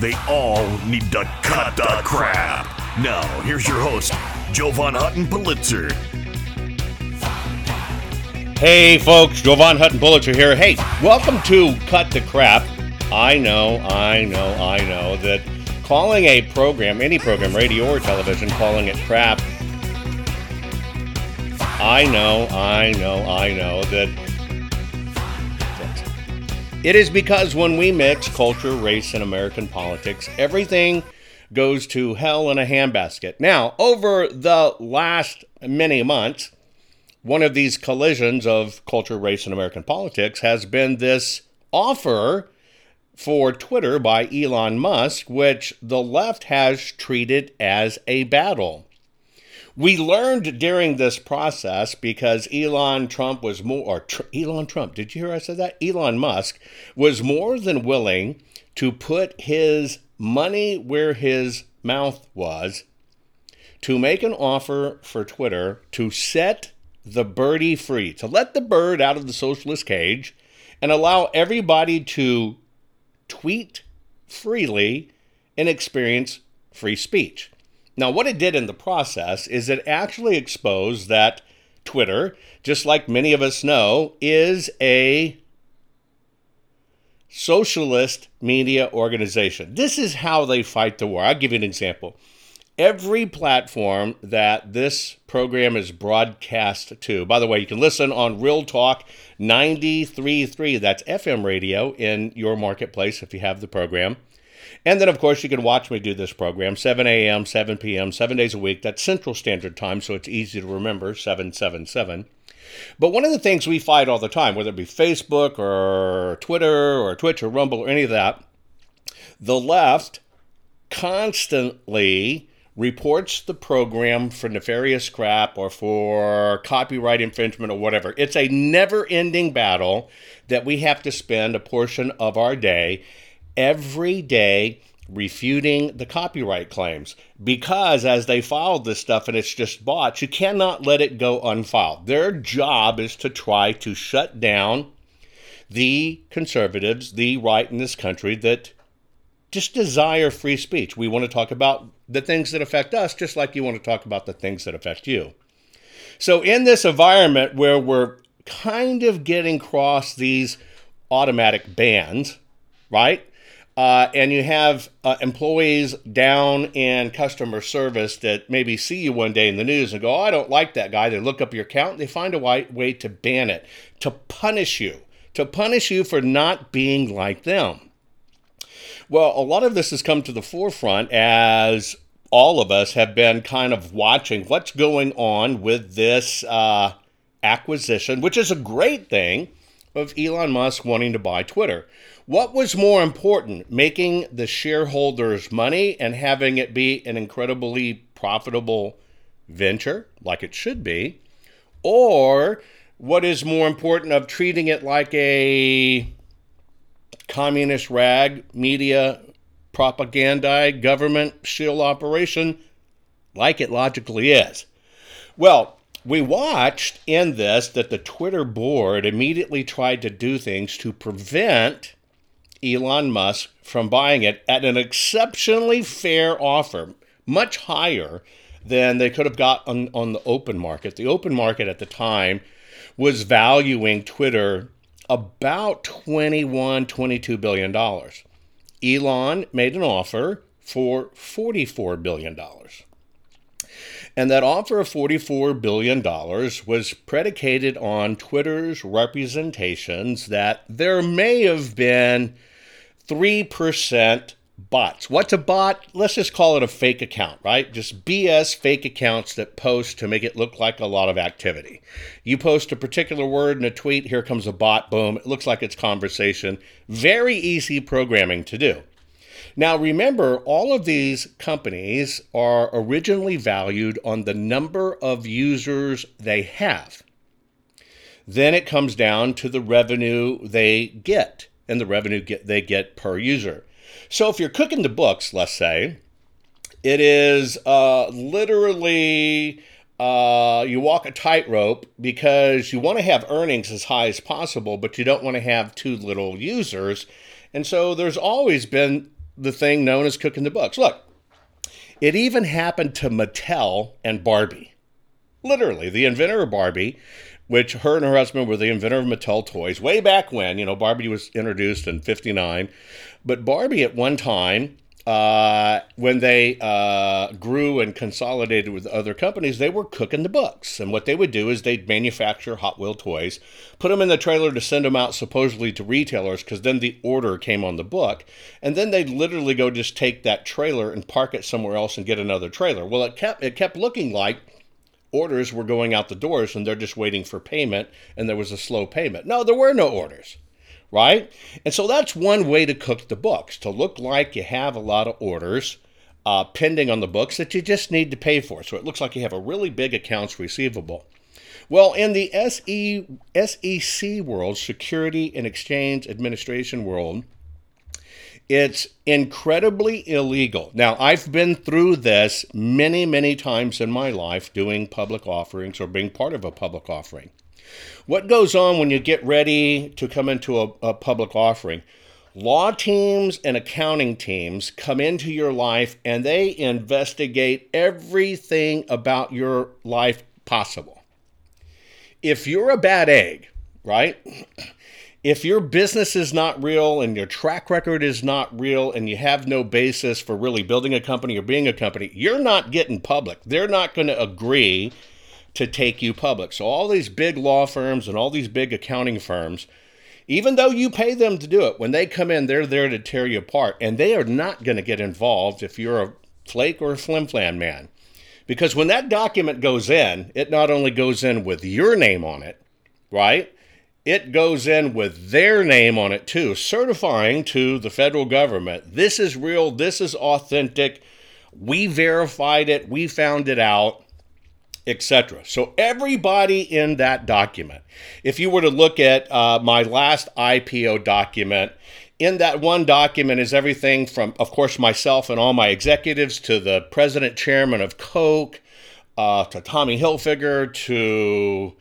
They all need to cut the crap. Now, here's your host, Jovan Hutton Pulitzer. Hey folks, Jovan Hutton Pulitzer here. Hey, welcome to Cut the Crap. I know, I know, I know that calling a program, any program, radio or television, calling it crap, I know, I know, I know that it is because when we mix culture, race, and American politics, everything goes to hell in a handbasket. Now, over the last many months, one of these collisions of culture, race, and American politics has been this offer for Twitter by Elon Musk, which the left has treated as a battle. We learned during this process because Elon Trump was more, or Tr- Elon Trump, did you hear I said that? Elon Musk was more than willing to put his money where his mouth was to make an offer for Twitter to set the birdie free, to let the bird out of the socialist cage and allow everybody to tweet freely and experience free speech. Now, what it did in the process is it actually exposed that Twitter, just like many of us know, is a socialist media organization. This is how they fight the war. I'll give you an example. Every platform that this program is broadcast to, by the way, you can listen on Real Talk 93.3, that's FM radio in your marketplace if you have the program. And then, of course, you can watch me do this program 7 a.m., 7 p.m., seven days a week. That's Central Standard Time, so it's easy to remember 777. But one of the things we fight all the time, whether it be Facebook or Twitter or Twitch or Rumble or any of that, the left constantly reports the program for nefarious crap or for copyright infringement or whatever. It's a never ending battle that we have to spend a portion of our day every day refuting the copyright claims because as they filed this stuff and it's just bots, you cannot let it go unfiled. Their job is to try to shut down the conservatives, the right in this country that just desire free speech. We want to talk about the things that affect us just like you want to talk about the things that affect you. So in this environment where we're kind of getting across these automatic bans, right? Uh, and you have uh, employees down in customer service that maybe see you one day in the news and go, oh, I don't like that guy. They look up your account, and they find a way to ban it, to punish you, to punish you for not being like them. Well, a lot of this has come to the forefront as all of us have been kind of watching what's going on with this uh, acquisition, which is a great thing, of Elon Musk wanting to buy Twitter. What was more important, making the shareholders money and having it be an incredibly profitable venture, like it should be, or what is more important of treating it like a communist rag media propaganda government shield operation like it logically is? Well, we watched in this that the Twitter board immediately tried to do things to prevent Elon Musk from buying it at an exceptionally fair offer, much higher than they could have got on, on the open market. The open market at the time was valuing Twitter about 21, 22 billion dollars. Elon made an offer for 44 billion dollars. And that offer of $44 billion was predicated on Twitter's representations that there may have been 3% bots. What's a bot? Let's just call it a fake account, right? Just BS fake accounts that post to make it look like a lot of activity. You post a particular word in a tweet, here comes a bot, boom, it looks like it's conversation. Very easy programming to do. Now, remember, all of these companies are originally valued on the number of users they have. Then it comes down to the revenue they get and the revenue get, they get per user. So if you're cooking the books, let's say, it is uh, literally uh, you walk a tightrope because you want to have earnings as high as possible, but you don't want to have too little users. And so there's always been the thing known as cooking the books. Look, it even happened to Mattel and Barbie. Literally, the inventor of Barbie, which her and her husband were the inventor of Mattel toys way back when. You know, Barbie was introduced in 59. But Barbie at one time uh, when they uh, grew and consolidated with other companies, they were cooking the books. And what they would do is they'd manufacture Hot Wheel toys, put them in the trailer to send them out supposedly to retailers, because then the order came on the book. And then they'd literally go just take that trailer and park it somewhere else and get another trailer. Well, it kept it kept looking like orders were going out the doors and they're just waiting for payment, and there was a slow payment. No, there were no orders right? And so that's one way to cook the books to look like you have a lot of orders uh, pending on the books that you just need to pay for. So it looks like you have a really big accounts receivable. Well, in the SE, SEC world, Security and Exchange Administration world, it's incredibly illegal. Now, I've been through this many, many times in my life doing public offerings or being part of a public offering. What goes on when you get ready to come into a, a public offering? Law teams and accounting teams come into your life and they investigate everything about your life possible. If you're a bad egg, right? If your business is not real and your track record is not real and you have no basis for really building a company or being a company, you're not getting public. They're not going to agree to take you public. So, all these big law firms and all these big accounting firms, even though you pay them to do it, when they come in, they're there to tear you apart. And they are not going to get involved if you're a flake or a flimflam man. Because when that document goes in, it not only goes in with your name on it, right? It goes in with their name on it too, certifying to the federal government this is real, this is authentic, we verified it, we found it out etc. So everybody in that document, if you were to look at uh, my last IPO document, in that one document is everything from, of course, myself and all my executives to the president chairman of Coke, uh, to Tommy Hilfiger, to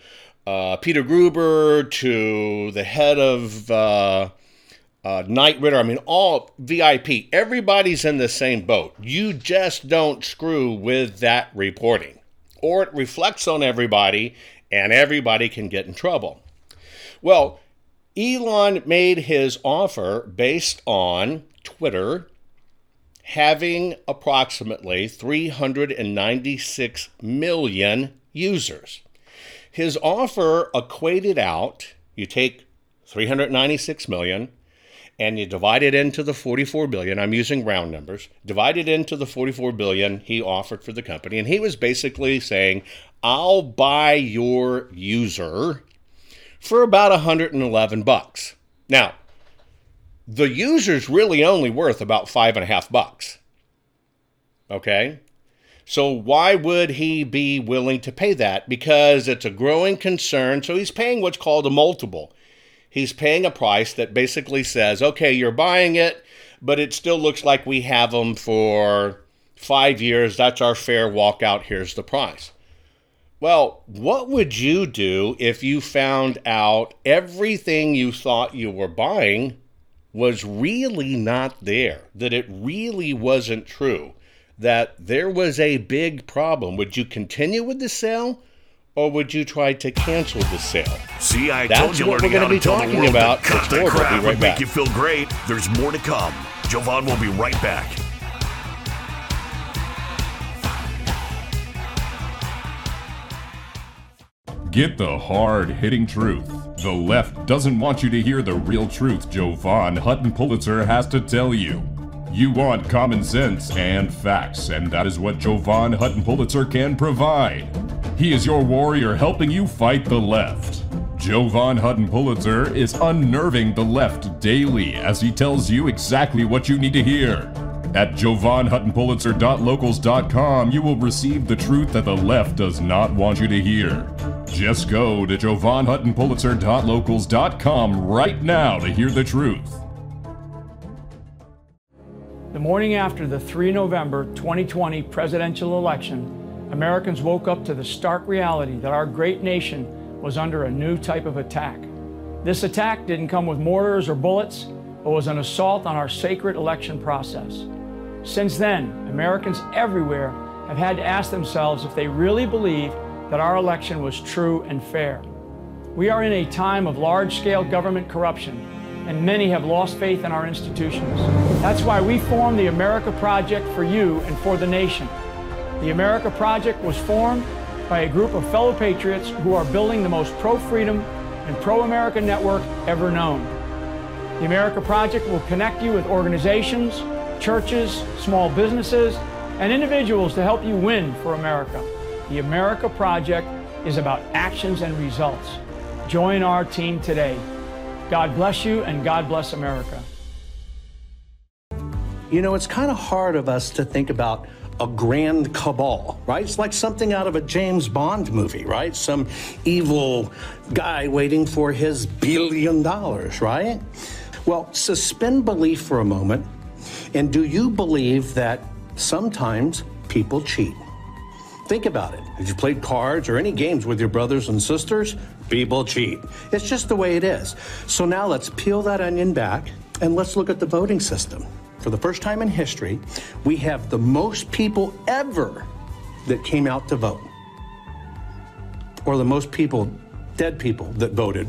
uh, Peter Guber, to the head of uh, uh, Knight Ridder. I mean, all VIP. Everybody's in the same boat. You just don't screw with that reporting or it reflects on everybody and everybody can get in trouble. Well, Elon made his offer based on Twitter having approximately 396 million users. His offer equated out, you take 396 million and you divide it into the 44 billion i'm using round numbers divide it into the 44 billion he offered for the company. And he was basically saying i'll buy your user for about 111 bucks. Now the user's really only worth about five and a half bucks. Okay so why would he be willing to pay that because it's a growing concern so he's paying what's called a multiple he's paying a price that basically says, okay, you're buying it, but it still looks like we have them for five years. That's our fair walkout. Here's the price. Well, what would you do if you found out everything you thought you were buying was really not there, that it really wasn't true, that there was a big problem? Would you continue with the sale? or would you try to cancel the sale? See, I That's told you what we're going to be talking about. Cut that crap we'll right make you feel great. There's more to come. Jovan will be right back. Get the hard hitting truth. The left doesn't want you to hear the real truth Jovan Hutton Pulitzer has to tell you. You want common sense and facts, and that is what Jovan Hutton Pulitzer can provide. He is your warrior helping you fight the left. Jovan Hutton Pulitzer is unnerving the left daily as he tells you exactly what you need to hear. At jovanhuttonpulitzer.locals.com, you will receive the truth that the left does not want you to hear. Just go to jovanhuttonpulitzer.locals.com right now to hear the truth. Morning after the 3 November 2020 presidential election, Americans woke up to the stark reality that our great nation was under a new type of attack. This attack didn't come with mortars or bullets, but was an assault on our sacred election process. Since then, Americans everywhere have had to ask themselves if they really believe that our election was true and fair. We are in a time of large scale government corruption and many have lost faith in our institutions. That's why we formed the America Project for you and for the nation. The America Project was formed by a group of fellow patriots who are building the most pro freedom and pro America network ever known. The America Project will connect you with organizations, churches, small businesses, and individuals to help you win for America. The America Project is about actions and results. Join our team today. God bless you and God bless America. You know, it's kind of hard of us to think about a grand cabal, right? It's like something out of a James Bond movie, right? Some evil guy waiting for his billion dollars, right? Well, suspend belief for a moment. And do you believe that sometimes people cheat? Think about it. Have you played cards or any games with your brothers and sisters? People cheat. It's just the way it is. So now let's peel that onion back and let's look at the voting system. For the first time in history, we have the most people ever that came out to vote, or the most people, dead people, that voted.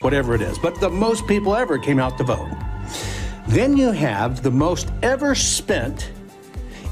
Whatever it is, but the most people ever came out to vote. Then you have the most ever spent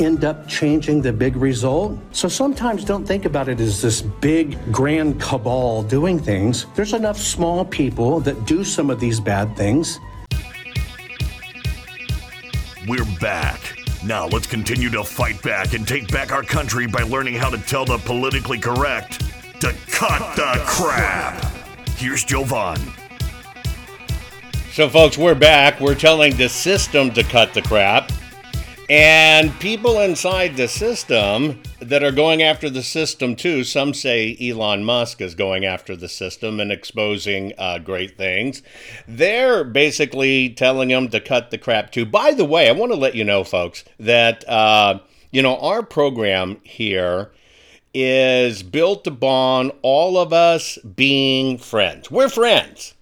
End up changing the big result. So sometimes don't think about it as this big grand cabal doing things. There's enough small people that do some of these bad things. We're back. Now let's continue to fight back and take back our country by learning how to tell the politically correct to cut, cut the, the crap. crap. Here's Jovan. So, folks, we're back. We're telling the system to cut the crap. And people inside the system that are going after the system too, some say Elon Musk is going after the system and exposing uh, great things. They're basically telling them to cut the crap too. By the way, I want to let you know, folks, that, uh, you know, our program here is built upon all of us being friends. We're friends,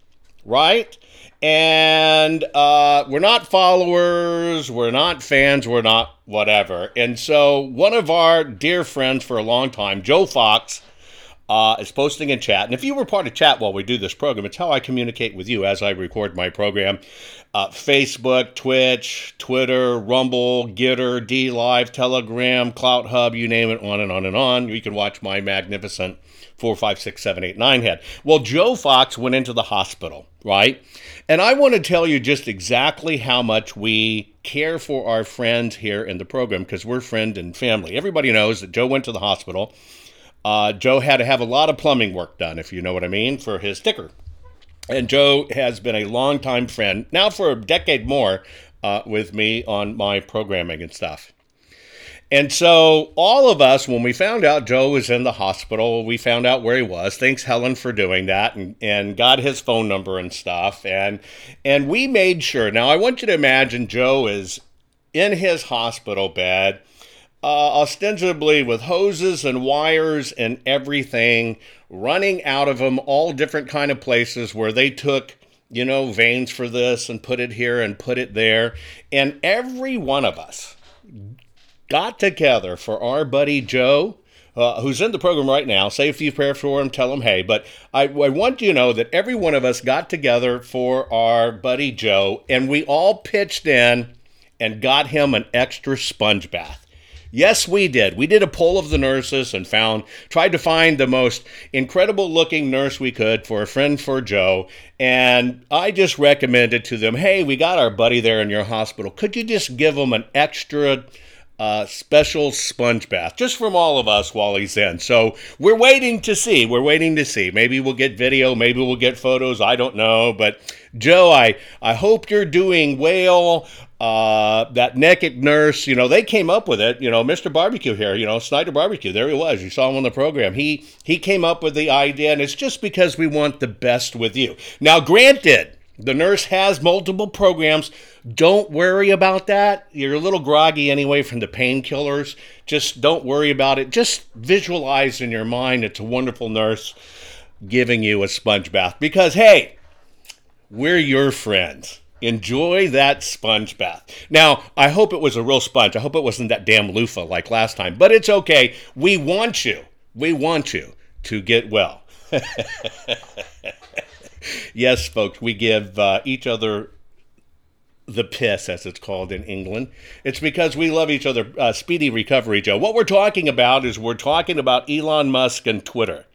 right? And uh, we're not followers, we're not fans, we're not whatever. And so, one of our dear friends for a long time, Joe Fox, uh, is posting in chat. And if you were part of chat while we do this program, it's how I communicate with you as I record my program. Uh, Facebook, Twitch, Twitter, Rumble, Gettr, Live, Telegram, Clout Hub, you name it, on and on and on. You can watch my magnificent four, five, six, seven, eight, nine head. Well, Joe Fox went into the hospital, right? And I want to tell you just exactly how much we care for our friends here in the program because we're friend and family. Everybody knows that Joe went to the hospital. Uh, Joe had to have a lot of plumbing work done, if you know what I mean, for his ticker. And Joe has been a longtime friend, now for a decade more, uh, with me on my programming and stuff. And so, all of us, when we found out Joe was in the hospital, we found out where he was. Thanks, Helen, for doing that, and, and got his phone number and stuff. And and we made sure. Now, I want you to imagine Joe is in his hospital bed, uh, ostensibly with hoses and wires and everything running out of him, all different kind of places where they took you know, veins for this and put it here and put it there. And every one of us got together for our buddy Joe. Uh, who's in the program right now. Say a few prayers for him, tell him hey. But I, I want you to know that every one of us got together for our buddy Joe, and we all pitched in and got him an extra sponge bath. Yes, we did. We did a poll of the nurses and found, tried to find the most incredible looking nurse we could for a friend for Joe. And I just recommended to them, hey, we got our buddy there in your hospital. Could you just give him an extra uh, special sponge bath just from all of us while he's in. So we're waiting to see. We're waiting to see. Maybe we'll get video. Maybe we'll get photos. I don't know. But Joe, I, I hope you're doing well. Uh, that naked nurse, you know, they came up with it. You know, Mr. Barbecue here, you know, Snyder Barbecue. There he was. You saw him on the program. He he came up with the idea, and it's just because we want the best with you. Now, granted, the nurse has multiple programs. Don't worry about that. You're a little groggy anyway from the painkillers. Just don't worry about it. Just visualize in your mind it's a wonderful nurse giving you a sponge bath because, hey, we're your friends. Enjoy that sponge bath. Now, I hope it was a real sponge. I hope it wasn't that damn loofah like last time, but it's okay. We want you. We want you to get well. yes, folks, we give uh, each other the piss, as it's called in England. It's because we love each other. Uh, speedy recovery, Joe. What we're talking about is we're talking about Elon Musk and Twitter.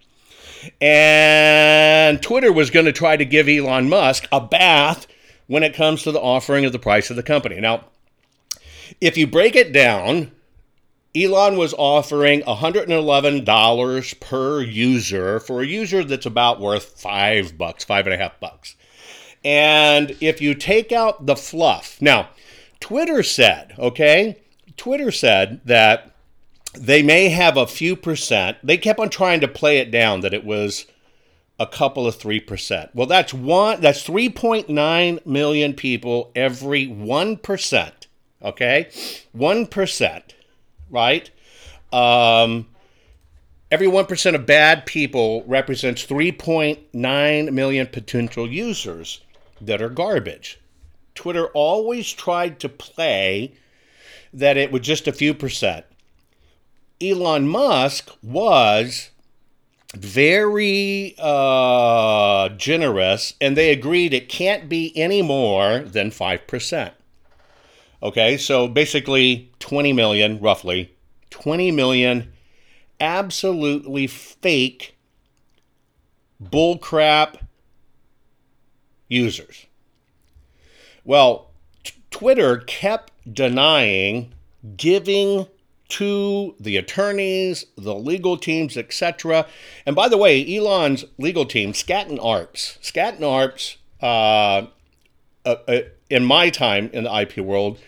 And Twitter was going to try to give Elon Musk a bath when it comes to the offering of the price of the company. Now, if you break it down, Elon was offering $111 per user for a user that's about worth five bucks, five and a half bucks. And if you take out the fluff, now, Twitter said, okay, Twitter said that they may have a few percent. They kept on trying to play it down that it was a couple of 3%. Well, that's one that's 3.9 million people every 1%, okay? 1%, right? Um every 1% of bad people represents 3.9 million potential users that are garbage. Twitter always tried to play that it was just a few percent. Elon Musk was very uh, generous, and they agreed it can't be any more than 5%. Okay, so basically 20 million, roughly, 20 million absolutely fake bullcrap users. Well, t- Twitter kept denying giving to the attorneys, the legal teams, etc. And by the way, Elon's legal team, Skadden Arps, Skadden Arps, uh, uh, uh, in my time in the IP world,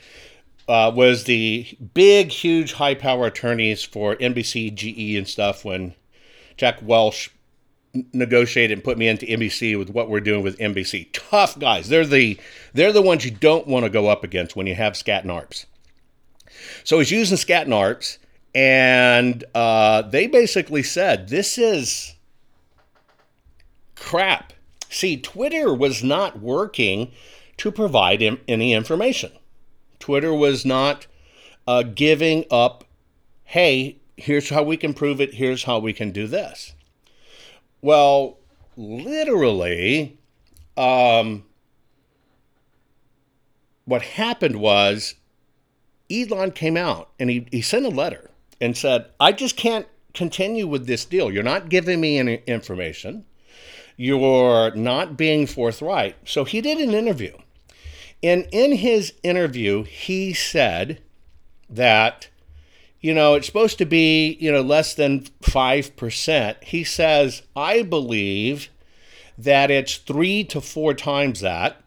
uh, was the big, huge, high power attorneys for NBC, GE, and stuff when Jack Welch negotiated and put me into NBC with what we're doing with NBC. Tough guys. They're the they're the ones you don't want to go up against when you have Skadden Arps. So he's using Skadden Arps, and uh, they basically said, This is crap. See, Twitter was not working to provide any information. Twitter was not uh, giving up, hey, here's how we can prove it, here's how we can do this. Well, literally, um, what happened was Elon came out and he, he sent a letter and said, I just can't continue with this deal. You're not giving me any information. You're not being forthright. So he did an interview. And in his interview, he said that, you know, it's supposed to be, you know, less than 5%. He says, I believe that it's three to four times that.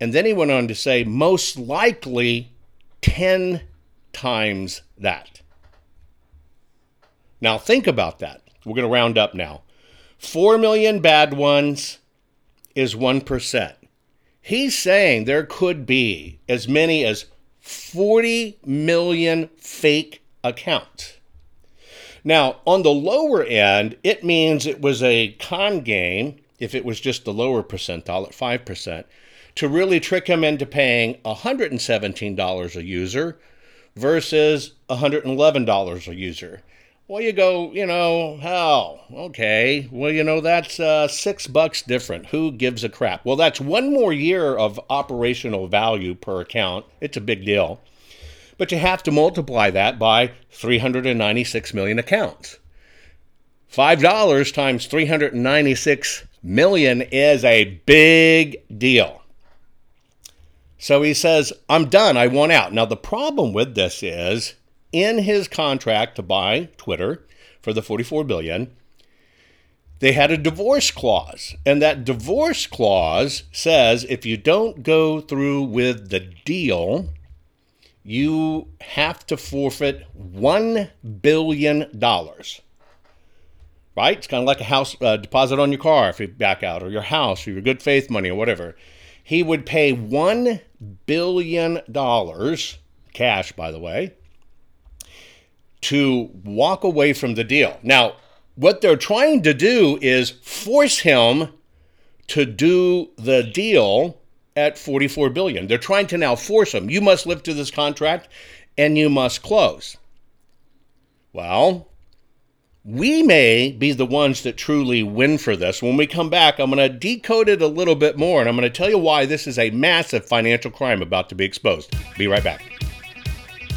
And then he went on to say, most likely 10 times that. Now, think about that. We're going to round up now. 4 million bad ones is 1%. He's saying there could be as many as 40 million fake accounts. Now, on the lower end, it means it was a con game if it was just the lower percentile at 5%, to really trick him into paying $117 a user versus $111 a user. Well, you go, you know, how? Okay. Well, you know, that's uh, six bucks different. Who gives a crap? Well, that's one more year of operational value per account. It's a big deal. But you have to multiply that by 396 million accounts. $5 times 396 million is a big deal. So he says, I'm done. I want out. Now, the problem with this is in his contract to buy Twitter for the 44 billion, they had a divorce clause. And that divorce clause says if you don't go through with the deal, you have to forfeit $1 billion. Right? It's kind of like a house uh, deposit on your car if you back out, or your house, or your good faith money, or whatever. He would pay $1 billion, cash, by the way, to walk away from the deal. Now, what they're trying to do is force him to do the deal at 44 billion. They're trying to now force him. You must live to this contract and you must close. Well, we may be the ones that truly win for this. When we come back, I'm going to decode it a little bit more and I'm going to tell you why this is a massive financial crime about to be exposed. Be right back.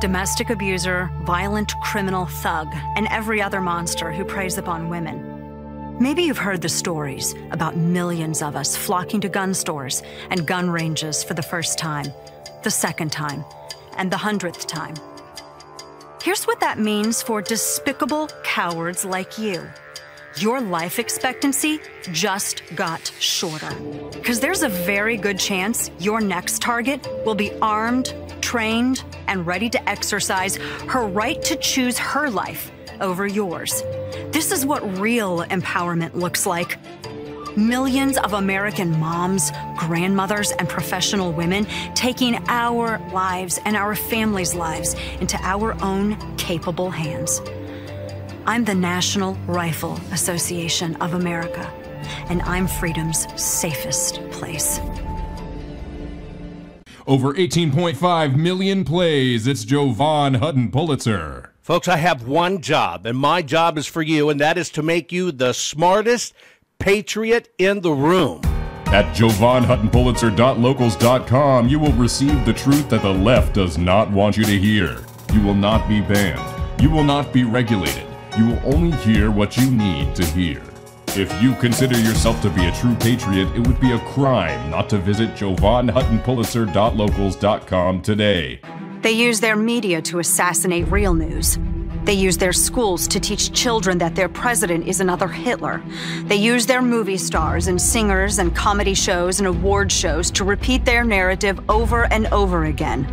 domestic abuser, violent criminal thug, and every other monster who preys upon women. Maybe you've heard the stories about millions of us flocking to gun stores and gun ranges for the first time, the second time, and the hundredth time. Here's what that means for despicable cowards like you. Your life expectancy just got shorter. Because there's a very good chance your next target will be armed trained, and ready to exercise her right to choose her life over yours. This is what real empowerment looks like. Millions of American moms, grandmothers, and professional women taking our lives and our families' lives into our own capable hands. I'm the National Rifle Association of America, and I'm freedom's safest place. Over 18.5 million plays. It's Jovan Hutton Pulitzer. Folks, I have one job, and my job is for you, and that is to make you the smartest patriot in the room. At jovanhuttonpulitzer.locals.com, you will receive the truth that the left does not want you to hear. You will not be banned. You will not be regulated. You will only hear what you need to hear. If you consider yourself to be a true patriot, it would be a crime not to visit jovanhuttonpulitzer.locals.com today. They use their media to assassinate real news. They use their schools to teach children that their president is another Hitler. They use their movie stars and singers and comedy shows and award shows to repeat their narrative over and over again.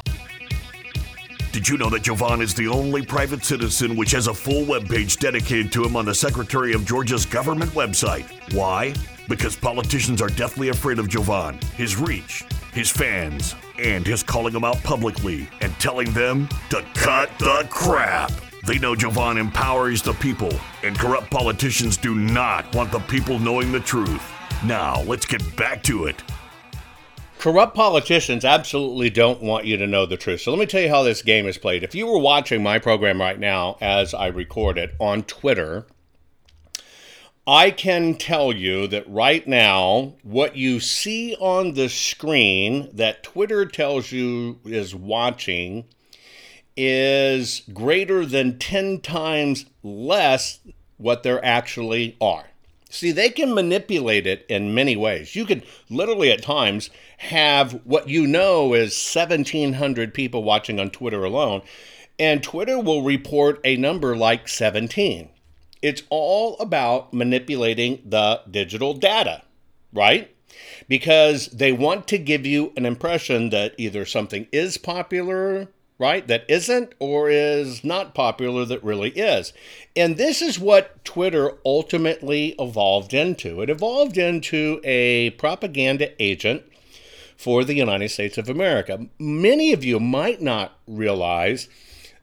Did you know that Jovan is the only private citizen which has a full webpage dedicated to him on the Secretary of Georgia's government website? Why? Because politicians are deathly afraid of Jovan, his reach, his fans, and his calling them out publicly and telling them to cut the crap. They know Jovan empowers the people, and corrupt politicians do not want the people knowing the truth. Now, let's get back to it. Corrupt politicians absolutely don't want you to know the truth. So let me tell you how this game is played. If you were watching my program right now as I record it on Twitter, I can tell you that right now, what you see on the screen that Twitter tells you is watching is greater than 10 times less what there actually are. See, they can manipulate it in many ways. You could literally at times have what you know is 1,700 people watching on Twitter alone, and Twitter will report a number like 17. It's all about manipulating the digital data, right? Because they want to give you an impression that either something is popular right? That isn't or is not popular that really is. And this is what Twitter ultimately evolved into. It evolved into a propaganda agent for the United States of America. Many of you might not realize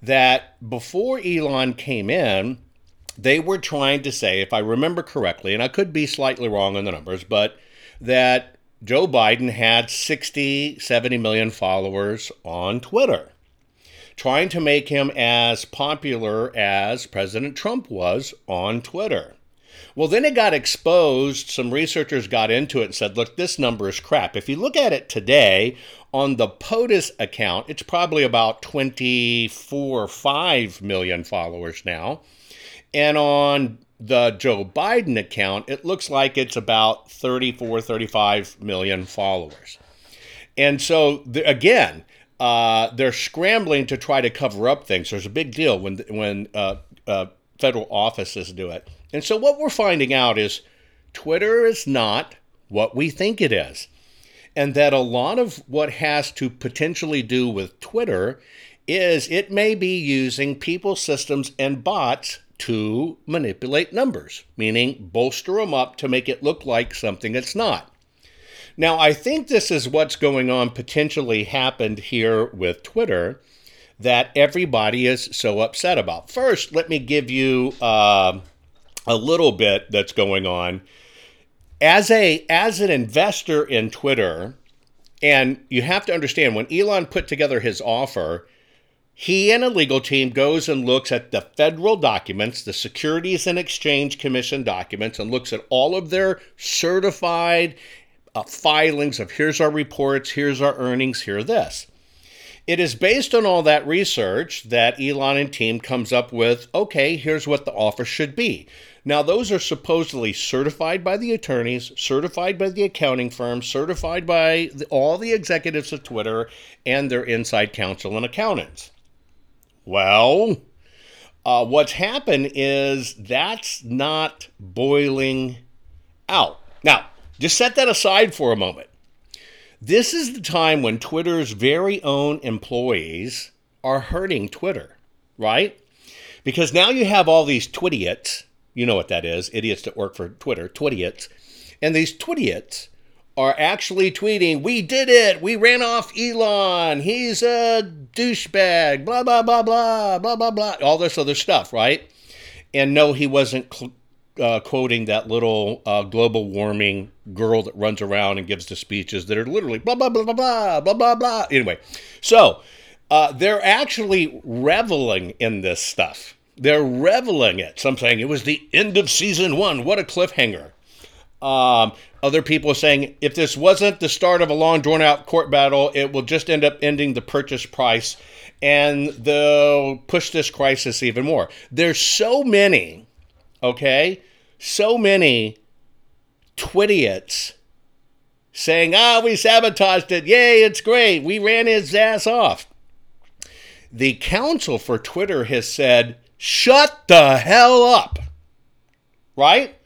that before Elon came in, they were trying to say, if I remember correctly, and I could be slightly wrong on the numbers, but that Joe Biden had 60, 70 million followers on Twitter trying to make him as popular as President Trump was on Twitter. Well, then it got exposed. Some researchers got into it and said, look, this number is crap. If you look at it today on the POTUS account, it's probably about 24 or 5 million followers now. And on the Joe Biden account, it looks like it's about 34, 35 million followers. And so, the, again, uh, they're scrambling to try to cover up things. There's a big deal when when uh, uh, federal offices do it. And so what we're finding out is Twitter is not what we think it is, and that a lot of what has to potentially do with Twitter is it may be using people, systems, and bots to manipulate numbers, meaning bolster them up to make it look like something it's not. Now, I think this is what's going on, potentially happened here with Twitter that everybody is so upset about. First, let me give you uh, a little bit that's going on. As a as an investor in Twitter, and you have to understand when Elon put together his offer, he and a legal team goes and looks at the federal documents, the Securities and Exchange Commission documents, and looks at all of their certified uh, filings of here's our reports, here's our earnings, here this. It is based on all that research that Elon and team comes up with, okay, here's what the offer should be. Now, those are supposedly certified by the attorneys, certified by the accounting firm, certified by the, all the executives of Twitter and their inside counsel and accountants. Well, uh, what's happened is that's not boiling out. Now, just set that aside for a moment. This is the time when Twitter's very own employees are hurting Twitter, right? Because now you have all these twidiots, you know what that is, idiots that work for Twitter, twidiots, and these twidiots are actually tweeting, We did it! We ran off Elon! He's a douchebag! Blah, blah, blah, blah, blah, blah, blah. All this other stuff, right? And no, he wasn't cl- uh, quoting that little uh, global warming girl that runs around and gives the speeches that are literally blah, blah, blah, blah, blah, blah, blah. Anyway, so uh, they're actually reveling in this stuff. They're reveling it. Some saying it was the end of season one. What a cliffhanger. Um, other people saying if this wasn't the start of a long drawn out court battle, it will just end up ending the purchase price and they'll push this crisis even more. There's so many, okay, so many twidiots saying, ah, we sabotaged it. Yay, it's great. We ran his ass off. The counsel for Twitter has said, shut the hell up. Right?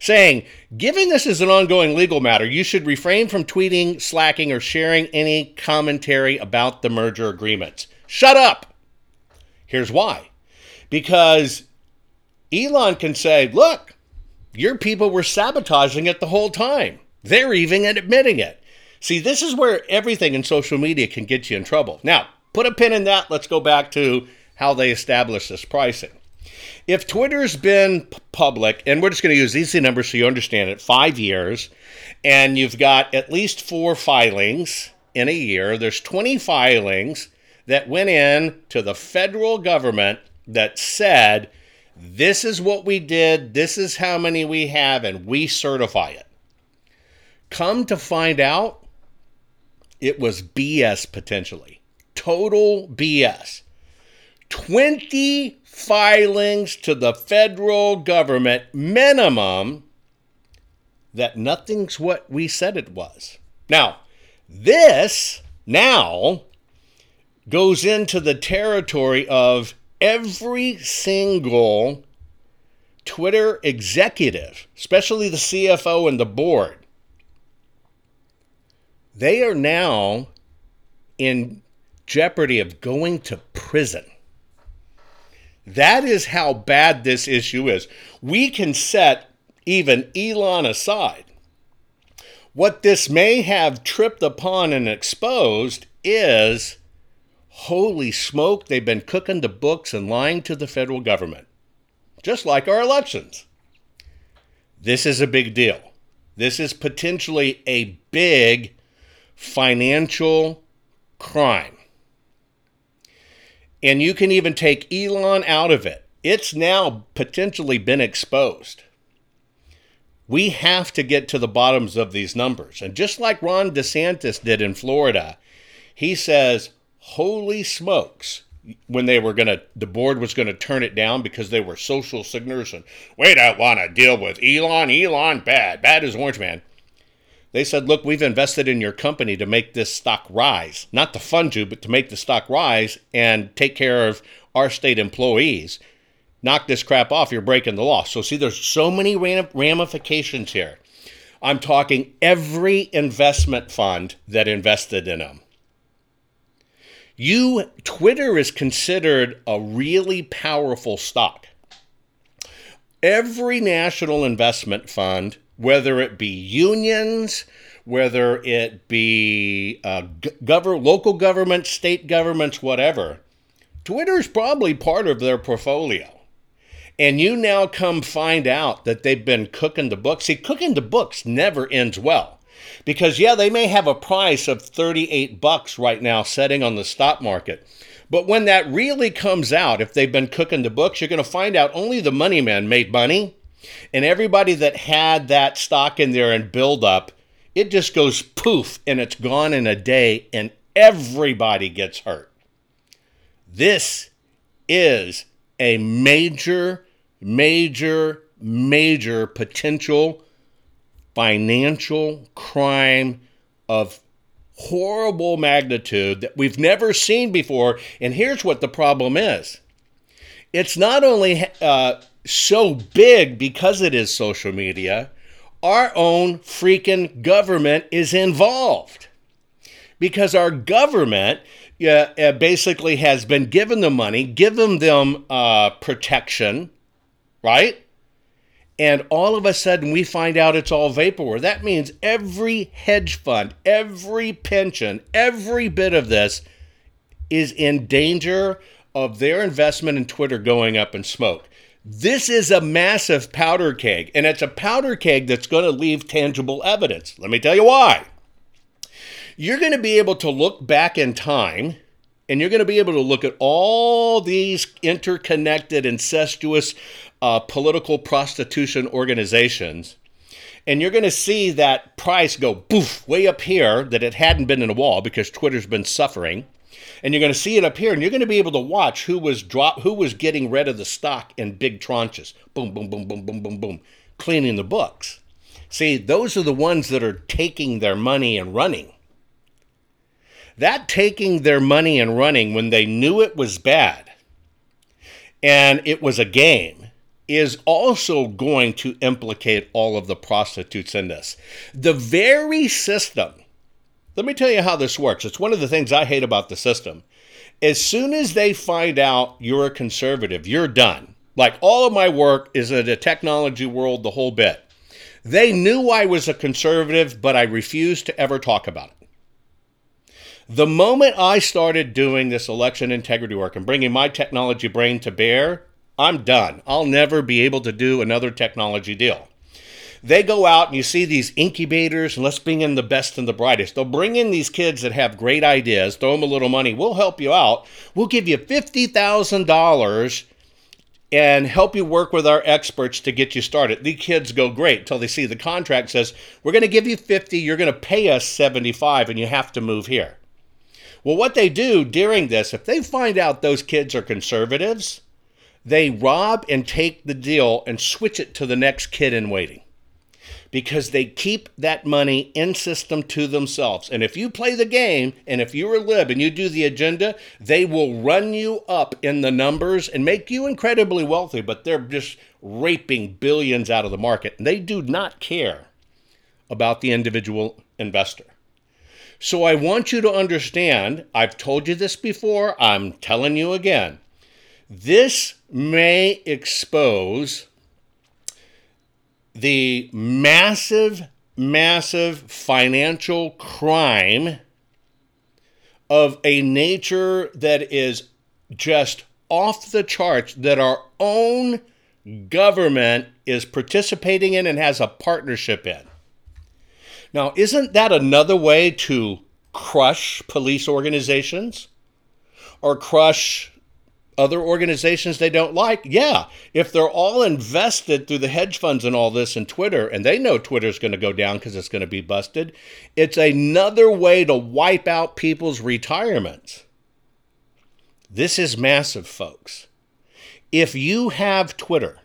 saying, given this is an ongoing legal matter, you should refrain from tweeting, slacking, or sharing any commentary about the merger agreements. Shut up! Here's why. Because Elon can say, look, your people were sabotaging it the whole time. They're even admitting it. See, this is where everything in social media can get you in trouble. Now, put a pin in that. Let's go back to how they establish this pricing if Twitter's been public, and we're just going to use these numbers so you understand it, five years, and you've got at least four filings in a year, there's 20 filings that went in to the federal government that said, this is what we did, this is how many we have, and we certify it. Come to find out, it was BS potentially. Total BS. 20 filings to the federal government minimum that nothing's what we said it was. Now, this now goes into the territory of every single Twitter executive, especially the CFO and the board. They are now in jeopardy of going to prison. That is how bad this issue is. We can set even Elon aside. What this may have tripped upon and exposed is holy smoke, they've been cooking the books and lying to the federal government, just like our elections. This is a big deal. This is potentially a big financial crime. And you can even take Elon out of it. It's now potentially been exposed. We have to get to the bottoms of these numbers. And just like Ron DeSantis did in Florida, he says, Holy smokes, when they were going to, the board was going to turn it down because they were social signers and we don't want to deal with Elon. Elon, bad. Bad as Orange Man. They said, look, we've invested in your company to make this stock rise, not to fund you, but to make the stock rise and take care of our state employees. Knock this crap off, you're breaking the law. So, see, there's so many ramifications here. I'm talking every investment fund that invested in them. You, Twitter is considered a really powerful stock. Every national investment fund whether it be unions, whether it be uh, local governments, state governments, whatever. Twitter is probably part of their portfolio. And you now come find out that they've been cooking the books. See, cooking the books never ends well. Because yeah, they may have a price of 38 bucks right now setting on the stock market. But when that really comes out, if they've been cooking the books, you're going to find out only the money men made money and everybody that had that stock in there and build up, it just goes poof and it's gone in a day and everybody gets hurt. This is a major, major, major potential financial crime of horrible magnitude that we've never seen before. And here's what the problem is it's not only uh, so big because it is social media, our own freaking government is involved. Because our government uh, basically has been given the money, given them uh, protection, right? And all of a sudden, we find out it's all vaporware. That means every hedge fund, every pension, every bit of this is in danger of their investment in Twitter going up in smoke. This is a massive powder keg, and it's a powder keg that's going to leave tangible evidence. Let me tell you why. You're going to be able to look back in time, and you're going to be able to look at all these interconnected, incestuous uh, political prostitution organizations, and you're going to see that price go boof way up here that it hadn't been in a wall because Twitter's been suffering and you're going to see it up here, and you're going to be able to watch who was drop, who was getting rid of the stock in big tranches. Boom, boom, boom, boom, boom, boom, boom, cleaning the books. See, those are the ones that are taking their money and running. That taking their money and running when they knew it was bad and it was a game is also going to implicate all of the prostitutes in this. The very system let me tell you how this works. It's one of the things I hate about the system. As soon as they find out you're a conservative, you're done. Like all of my work is in the technology world, the whole bit. They knew I was a conservative, but I refused to ever talk about it. The moment I started doing this election integrity work and bringing my technology brain to bear, I'm done. I'll never be able to do another technology deal. They go out and you see these incubators, and let's bring in the best and the brightest. They'll bring in these kids that have great ideas, throw them a little money. We'll help you out. We'll give you $50,000 and help you work with our experts to get you started. The kids go great until they see the contract says, We're going to give you 50, you're going to pay us 75, and you have to move here. Well, what they do during this, if they find out those kids are conservatives, they rob and take the deal and switch it to the next kid in waiting because they keep that money in system to themselves. And if you play the game and if you're a lib and you do the agenda, they will run you up in the numbers and make you incredibly wealthy, but they're just raping billions out of the market. And they do not care about the individual investor. So I want you to understand, I've told you this before, I'm telling you again. This may expose the massive, massive financial crime of a nature that is just off the charts that our own government is participating in and has a partnership in. Now, isn't that another way to crush police organizations or crush other organizations they don't like? Yeah. If they're all invested through the hedge funds and all this and Twitter, and they know Twitter's going to go down because it's going to be busted, it's another way to wipe out people's retirements. This is massive, folks. If you have Twitter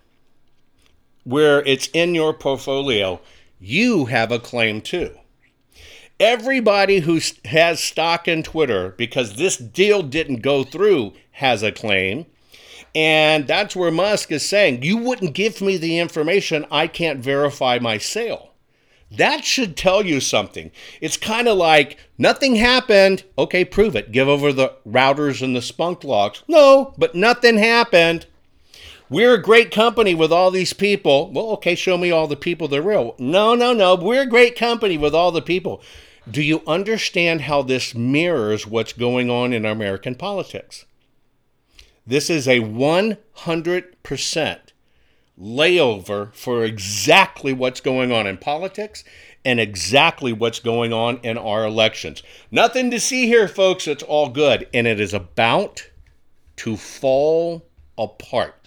where it's in your portfolio, you have a claim too. Everybody who has stock in Twitter, because this deal didn't go through, has a claim. And that's where Musk is saying, You wouldn't give me the information, I can't verify my sale. That should tell you something. It's kind of like nothing happened. Okay, prove it. Give over the routers and the Splunk logs. No, but nothing happened. We're a great company with all these people. Well, okay, show me all the people that are real. No, no, no. We're a great company with all the people. Do you understand how this mirrors what's going on in American politics? This is a 100% layover for exactly what's going on in politics and exactly what's going on in our elections. Nothing to see here, folks. It's all good. And it is about to fall apart.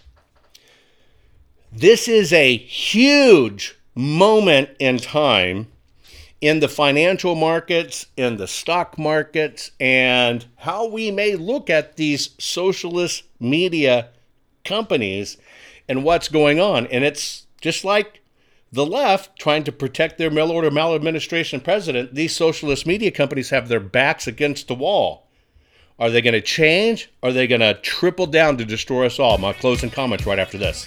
This is a huge moment in time in the financial markets, in the stock markets, and how we may look at these socialist media companies and what's going on. And it's just like the left trying to protect their mail order maladministration president, these socialist media companies have their backs against the wall. Are they going to change? Are they going to triple down to destroy us all? My closing comments right after this.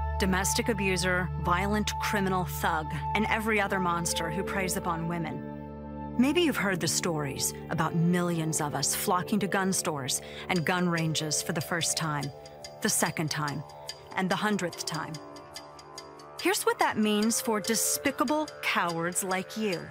domestic abuser, violent criminal thug, and every other monster who preys upon women. Maybe you've heard the stories about millions of us flocking to gun stores and gun ranges for the first time, the second time, and the hundredth time. Here's what that means for despicable cowards like you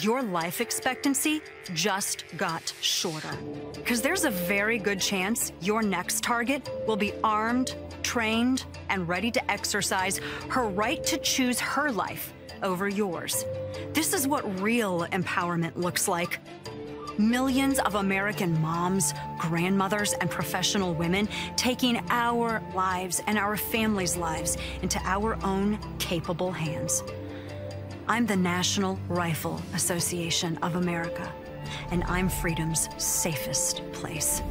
your life expectancy just got shorter. Because there's a very good chance your next target will be armed, trained, and ready to exercise her right to choose her life over yours. This is what real empowerment looks like. Millions of American moms, grandmothers, and professional women taking our lives and our families' lives into our own capable hands. I'm the National Rifle Association of America, and I'm freedom's safest place.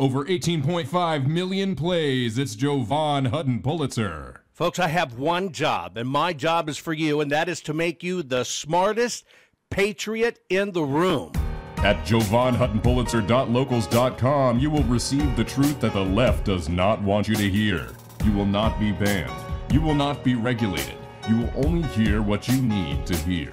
Over 18.5 million plays. It's Jovan Hutton Pulitzer. Folks, I have one job, and my job is for you, and that is to make you the smartest patriot in the room. At JovanHuttonPulitzer.locals.com, you will receive the truth that the left does not want you to hear. You will not be banned. You will not be regulated you will only hear what you need to hear.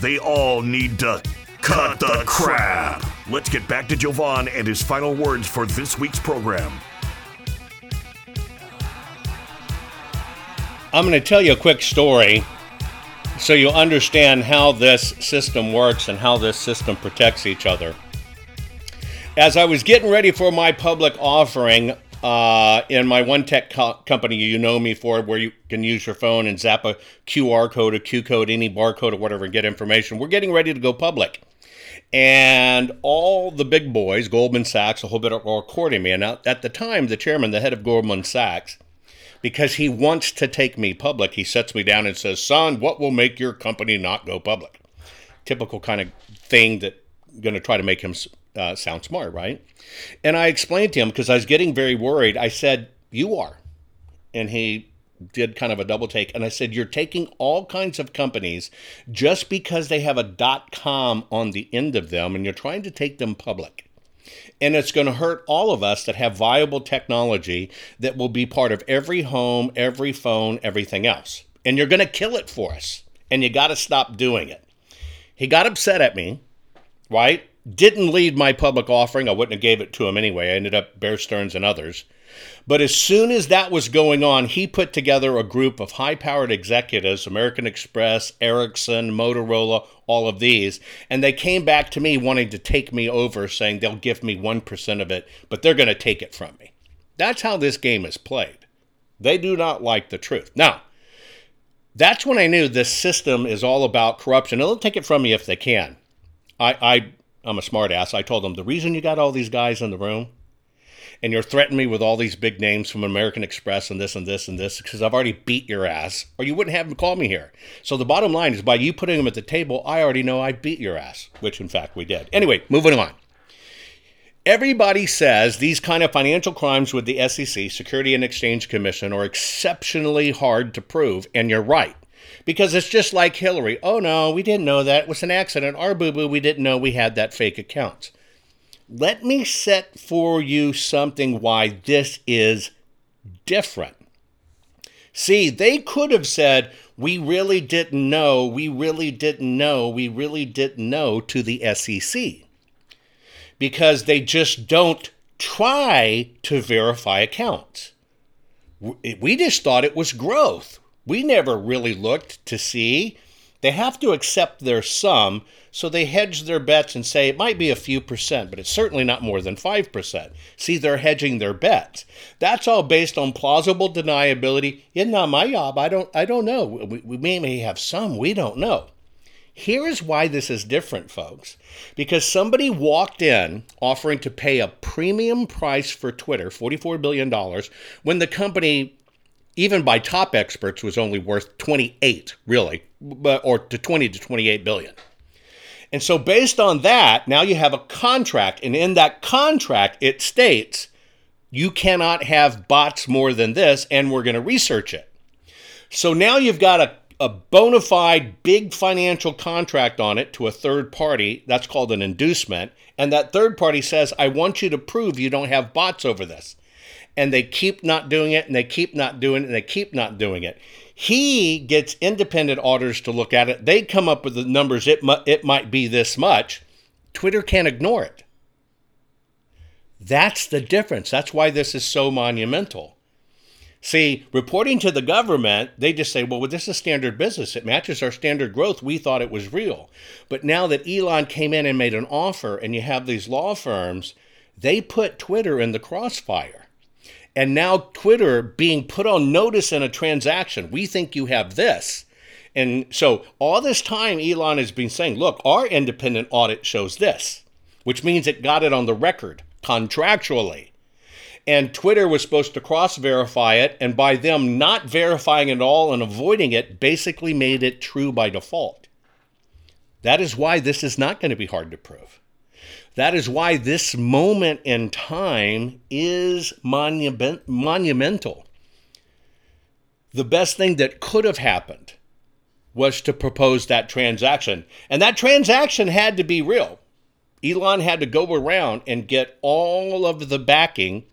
they all need to cut the crap. Let's get back to Jovan and his final words for this week's program. I'm going to tell you a quick story so you understand how this system works and how this system protects each other. As I was getting ready for my public offering, uh, in my one tech co- company you know me for, where you can use your phone and zap a QR code, a Q code, any barcode or whatever, and get information. We're getting ready to go public. And all the big boys, Goldman Sachs, a whole bit, of, are courting me. And at the time, the chairman, the head of Goldman Sachs, because he wants to take me public, he sets me down and says, Son, what will make your company not go public? Typical kind of thing that going to try to make him uh, sound smart, right? And I explained to him because I was getting very worried. I said, You are. And he did kind of a double take. And I said, You're taking all kinds of companies just because they have a dot com on the end of them and you're trying to take them public. And it's going to hurt all of us that have viable technology that will be part of every home, every phone, everything else. And you're going to kill it for us. And you got to stop doing it. He got upset at me, right? Didn't lead my public offering. I wouldn't have gave it to him anyway. I ended up Bear Stearns and others. But as soon as that was going on, he put together a group of high powered executives American Express, Ericsson, Motorola, all of these. And they came back to me wanting to take me over, saying they'll give me 1% of it, but they're going to take it from me. That's how this game is played. They do not like the truth. Now, that's when I knew this system is all about corruption. They'll take it from me if they can. I, I, I'm a smartass. I told them the reason you got all these guys in the room and you're threatening me with all these big names from American Express and this and this and this because I've already beat your ass, or you wouldn't have them call me here. So the bottom line is by you putting them at the table, I already know I beat your ass, which in fact we did. Anyway, moving on. Everybody says these kind of financial crimes with the SEC, Security and Exchange Commission, are exceptionally hard to prove, and you're right. Because it's just like Hillary. Oh no, we didn't know that. It was an accident. Our boo boo, we didn't know we had that fake account. Let me set for you something why this is different. See, they could have said, We really didn't know, we really didn't know, we really didn't know to the SEC. Because they just don't try to verify accounts. We just thought it was growth. We never really looked to see. They have to accept their sum so they hedge their bets and say it might be a few percent, but it's certainly not more than 5%. See, they're hedging their bets. That's all based on plausible deniability. It's not my job. I don't, I don't know. We, we may have some. We don't know. Here is why this is different, folks. Because somebody walked in offering to pay a premium price for Twitter, $44 billion, when the company, even by top experts, was only worth 28, really, or to 20 to 28 billion. And so, based on that, now you have a contract. And in that contract, it states you cannot have bots more than this, and we're going to research it. So now you've got a, a bona fide big financial contract on it to a third party. That's called an inducement. And that third party says, I want you to prove you don't have bots over this. And they keep not doing it, and they keep not doing it, and they keep not doing it. He gets independent auditors to look at it. They come up with the numbers. It, mu- it might be this much. Twitter can't ignore it. That's the difference. That's why this is so monumental. See, reporting to the government, they just say, well, this is standard business. It matches our standard growth. We thought it was real. But now that Elon came in and made an offer, and you have these law firms, they put Twitter in the crossfire. And now Twitter being put on notice in a transaction. We think you have this. And so all this time, Elon has been saying, look, our independent audit shows this, which means it got it on the record contractually. And Twitter was supposed to cross verify it. And by them not verifying it all and avoiding it, basically made it true by default. That is why this is not going to be hard to prove. That is why this moment in time is monument, monumental. The best thing that could have happened was to propose that transaction. And that transaction had to be real. Elon had to go around and get all of the backing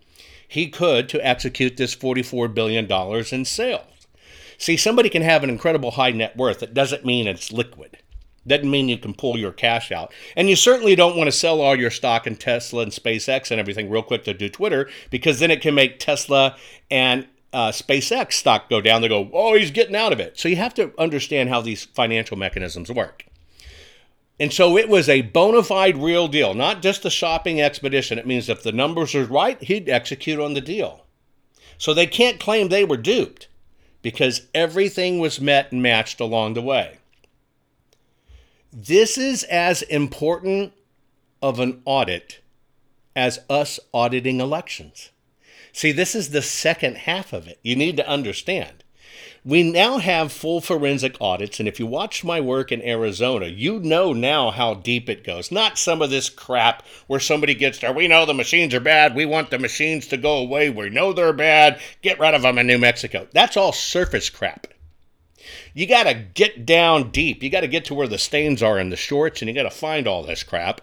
he could to execute this $44 billion in sales. See, somebody can have an incredible high net worth. It doesn't mean it's liquid. Doesn't mean you can pull your cash out. And you certainly don't want to sell all your stock in Tesla and SpaceX and everything real quick to do Twitter because then it can make Tesla and uh, SpaceX stock go down. They go, oh, he's getting out of it. So you have to understand how these financial mechanisms work. And so it was a bona fide real deal, not just a shopping expedition. It means if the numbers are right, he'd execute on the deal. So they can't claim they were duped because everything was met and matched along the way. This is as important of an audit as us auditing elections. See, this is the second half of it. You need to understand. We now have full forensic audits, and if you watched my work in Arizona, you know now how deep it goes. Not some of this crap where somebody gets there. We know the machines are bad. We want the machines to go away. We know they're bad. Get rid of them in New Mexico. That's all surface crap you got to get down deep. You got to get to where the stains are in the shorts, and you got to find all this crap.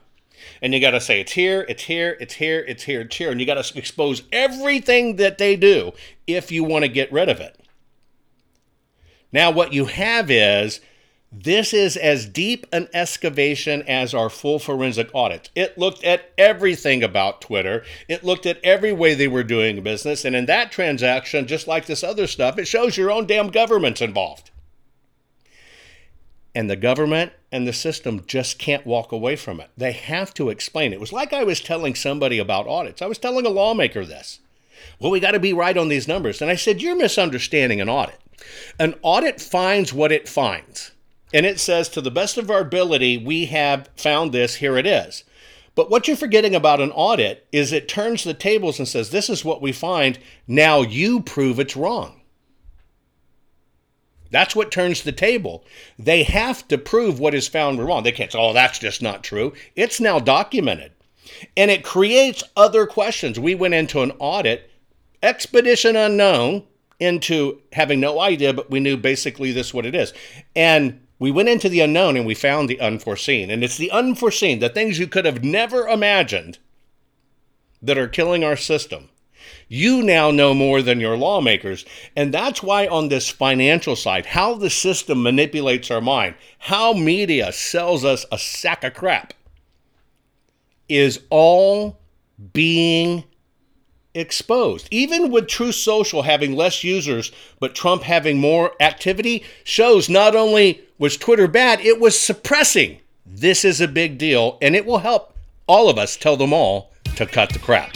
And you got to say, it's here, it's here, it's here, it's here, it's here. And you got to expose everything that they do if you want to get rid of it. Now, what you have is This is as deep an excavation as our full forensic audit. It looked at everything about Twitter. It looked at every way they were doing business. And in that transaction, just like this other stuff, it shows your own damn government's involved. And the government and the system just can't walk away from it. They have to explain. It was like I was telling somebody about audits. I was telling a lawmaker this. Well, we got to be right on these numbers. And I said, You're misunderstanding an audit. An audit finds what it finds and it says, to the best of our ability, we have found this, here it is. But what you're forgetting about an audit is it turns the tables and says, this is what we find, now you prove it's wrong. That's what turns the table. They have to prove what is found wrong. They can't say, oh, that's just not true. It's now documented. And it creates other questions. We went into an audit, expedition unknown, into having no idea, but we knew basically this what it is. And we went into the unknown and we found the unforeseen. And it's the unforeseen, the things you could have never imagined that are killing our system. You now know more than your lawmakers. And that's why, on this financial side, how the system manipulates our mind, how media sells us a sack of crap, is all being exposed. Even with Truth Social having less users, but Trump having more activity, shows not only was Twitter bad, it was suppressing. This is a big deal, and it will help all of us tell them all to cut the crap.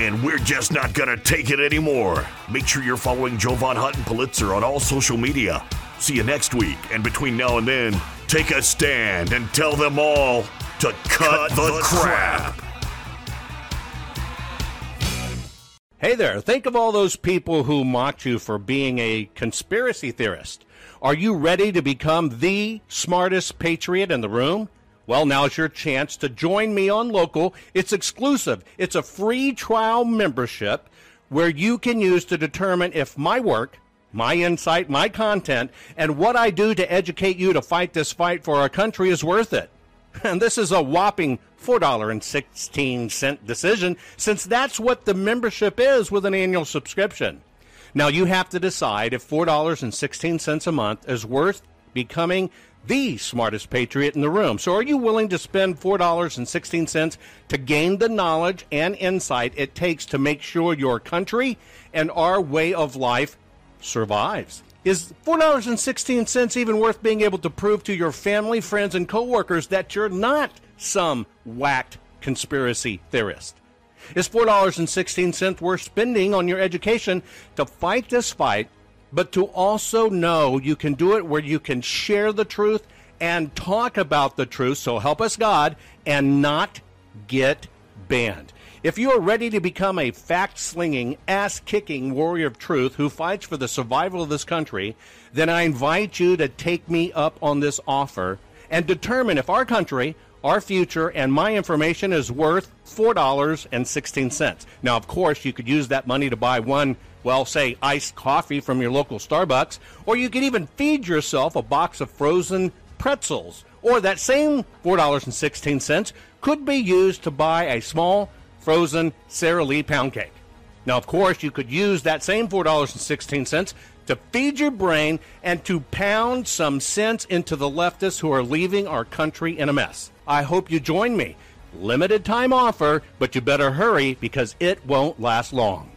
And we're just not gonna take it anymore. Make sure you're following Jovan Hutton Pulitzer on all social media. See you next week, and between now and then, take a stand and tell them all to cut, cut the, the crap. crap. Hey there, think of all those people who mocked you for being a conspiracy theorist. Are you ready to become the smartest patriot in the room? Well, now's your chance to join me on Local. It's exclusive. It's a free trial membership where you can use to determine if my work, my insight, my content, and what I do to educate you to fight this fight for our country is worth it. And this is a whopping $4.16 decision, since that's what the membership is with an annual subscription. Now, you have to decide if $4.16 a month is worth becoming the smartest patriot in the room. So, are you willing to spend $4.16 to gain the knowledge and insight it takes to make sure your country and our way of life survives? Is $4.16 even worth being able to prove to your family, friends, and coworkers that you're not some whacked conspiracy theorist? Is $4.16 worth spending on your education to fight this fight, but to also know you can do it where you can share the truth and talk about the truth, so help us God, and not get banned? If you are ready to become a fact slinging, ass kicking warrior of truth who fights for the survival of this country, then I invite you to take me up on this offer and determine if our country, our future, and my information is worth $4.16. Now, of course, you could use that money to buy one, well, say, iced coffee from your local Starbucks, or you could even feed yourself a box of frozen pretzels. Or that same $4.16 could be used to buy a small frozen Sara Lee pound cake. Now, of course, you could use that same $4.16 to feed your brain and to pound some sense into the leftists who are leaving our country in a mess. I hope you join me. Limited time offer, but you better hurry because it won't last long.